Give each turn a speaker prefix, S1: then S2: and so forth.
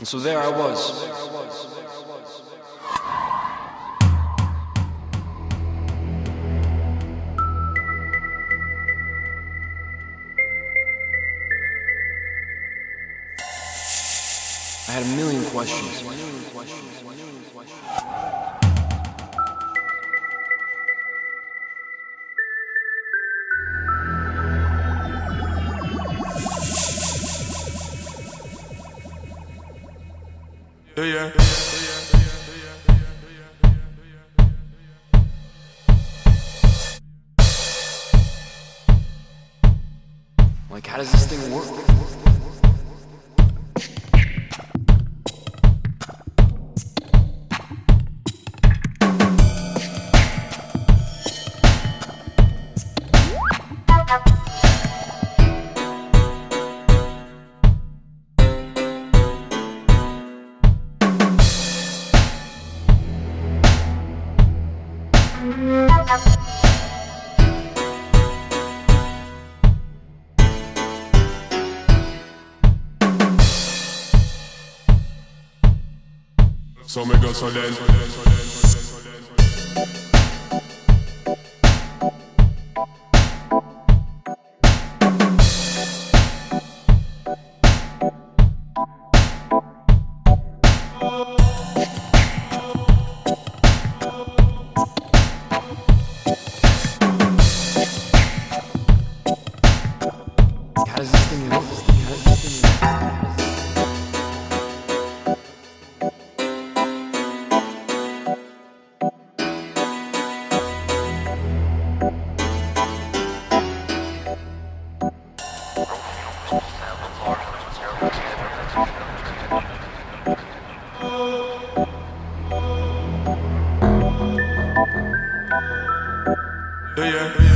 S1: And so there I was. I had a million questions. Like, how does this thing work?
S2: So me go so then. Yeah.